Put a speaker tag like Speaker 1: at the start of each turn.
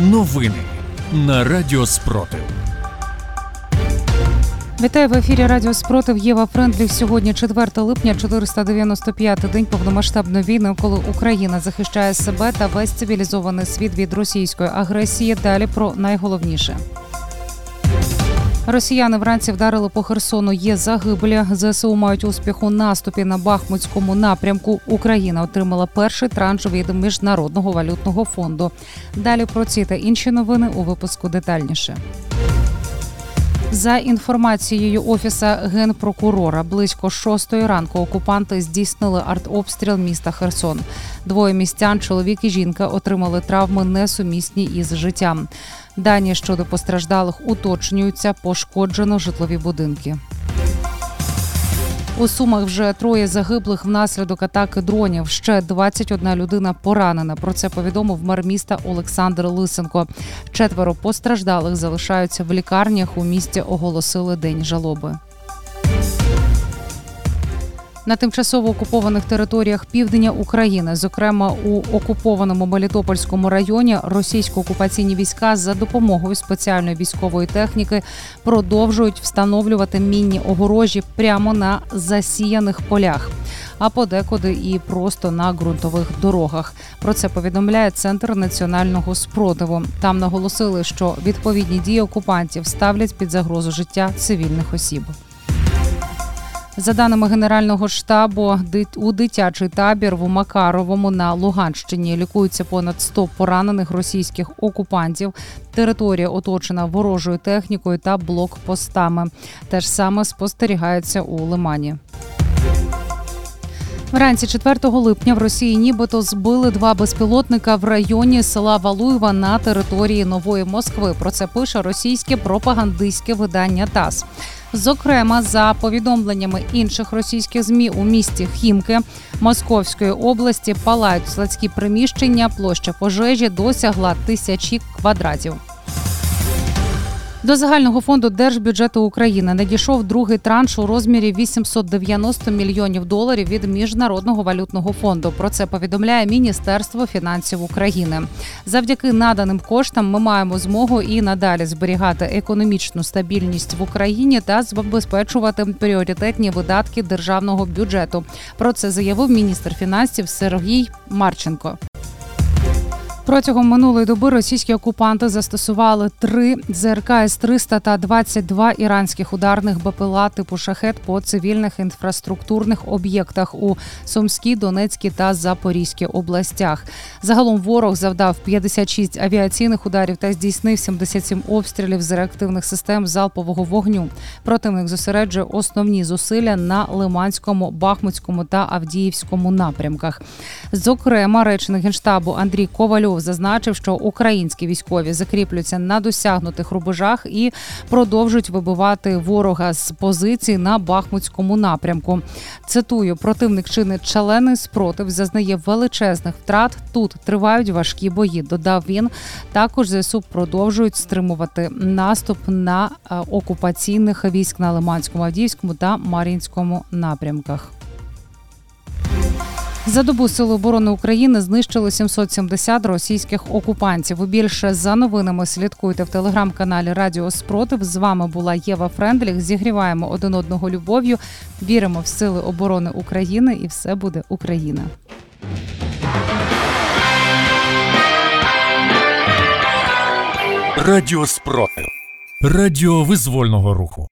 Speaker 1: Новини на Радіо Спротив.
Speaker 2: Вітаю в ефірі Радіо Спротив Єва Френдлі. Сьогодні 4 липня, 495-й день повномасштабної війни, коли Україна захищає себе та весь цивілізований світ від російської агресії. Далі про найголовніше. Росіяни вранці вдарили по Херсону. Є загиблі. ЗСУ мають успіх у наступі на Бахмутському напрямку. Україна отримала перший транш від міжнародного валютного фонду. Далі про ці та інші новини у випуску детальніше. За інформацією офіса генпрокурора, близько шостої ранку окупанти здійснили артобстріл міста Херсон. Двоє містян, чоловік і жінка, отримали травми несумісні із життям. Дані щодо постраждалих уточнюються, пошкоджено житлові будинки. У Сумах вже троє загиблих внаслідок атаки дронів. Ще 21 людина поранена. Про це повідомив мер міста Олександр Лисенко. Четверо постраждалих залишаються в лікарнях. У місті оголосили день жалоби. На тимчасово окупованих територіях півдня України, зокрема у окупованому Мелітопольському районі, російсько-окупаційні війська за допомогою спеціальної військової техніки продовжують встановлювати мінні огорожі прямо на засіяних полях, а подекуди і просто на ґрунтових дорогах. Про це повідомляє центр національного спротиву. Там наголосили, що відповідні дії окупантів ставлять під загрозу життя цивільних осіб. За даними Генерального штабу, у дитячий табір в Макаровому на Луганщині лікуються понад 100 поранених російських окупантів. Територія оточена ворожою технікою та блокпостами. Те ж саме спостерігається у Лимані. Вранці 4 липня в Росії нібито збили два безпілотника в районі села Валуєва на території Нової Москви. Про це пише російське пропагандистське видання ТАСС. Зокрема, за повідомленнями інших російських змі у місті Хімки Московської області палають складські приміщення. Площа пожежі досягла тисячі квадратів. До загального фонду держбюджету України надійшов другий транш у розмірі 890 мільйонів доларів від міжнародного валютного фонду. Про це повідомляє Міністерство фінансів України. Завдяки наданим коштам ми маємо змогу і надалі зберігати економічну стабільність в Україні та забезпечувати пріоритетні видатки державного бюджету. Про це заявив міністр фінансів Сергій Марченко. Протягом минулої доби російські окупанти застосували три ЗРК С-300 та 22 іранських ударних БПЛА типу шахет по цивільних інфраструктурних об'єктах у Сумській, Донецькій та Запорізькій областях. Загалом ворог завдав 56 авіаційних ударів та здійснив 77 обстрілів з реактивних систем залпового вогню. Противник зосереджує основні зусилля на Лиманському, Бахмутському та Авдіївському напрямках. Зокрема, речник генштабу Андрій Ковальов зазначив, що українські військові закріплюються на досягнутих рубежах і продовжують вибивати ворога з позицій на Бахмутському напрямку. Цитую, противник чинить шалений спротив, зазнає величезних втрат. Тут тривають важкі бої. Додав він. Також ЗСУ продовжують стримувати наступ на е, окупаційних військ на Лиманському, Авдіївському та Мар'їнському напрямках. За добу Сили оборони України знищили 770 російських окупантів. Більше за новинами слідкуйте в телеграм-каналі Радіо Спротив. З вами була Єва Френдліх. Зігріваємо один одного любов'ю. Віримо в сили оборони України, і все буде Україна.
Speaker 1: Радіо Спротив. Радіо визвольного руху.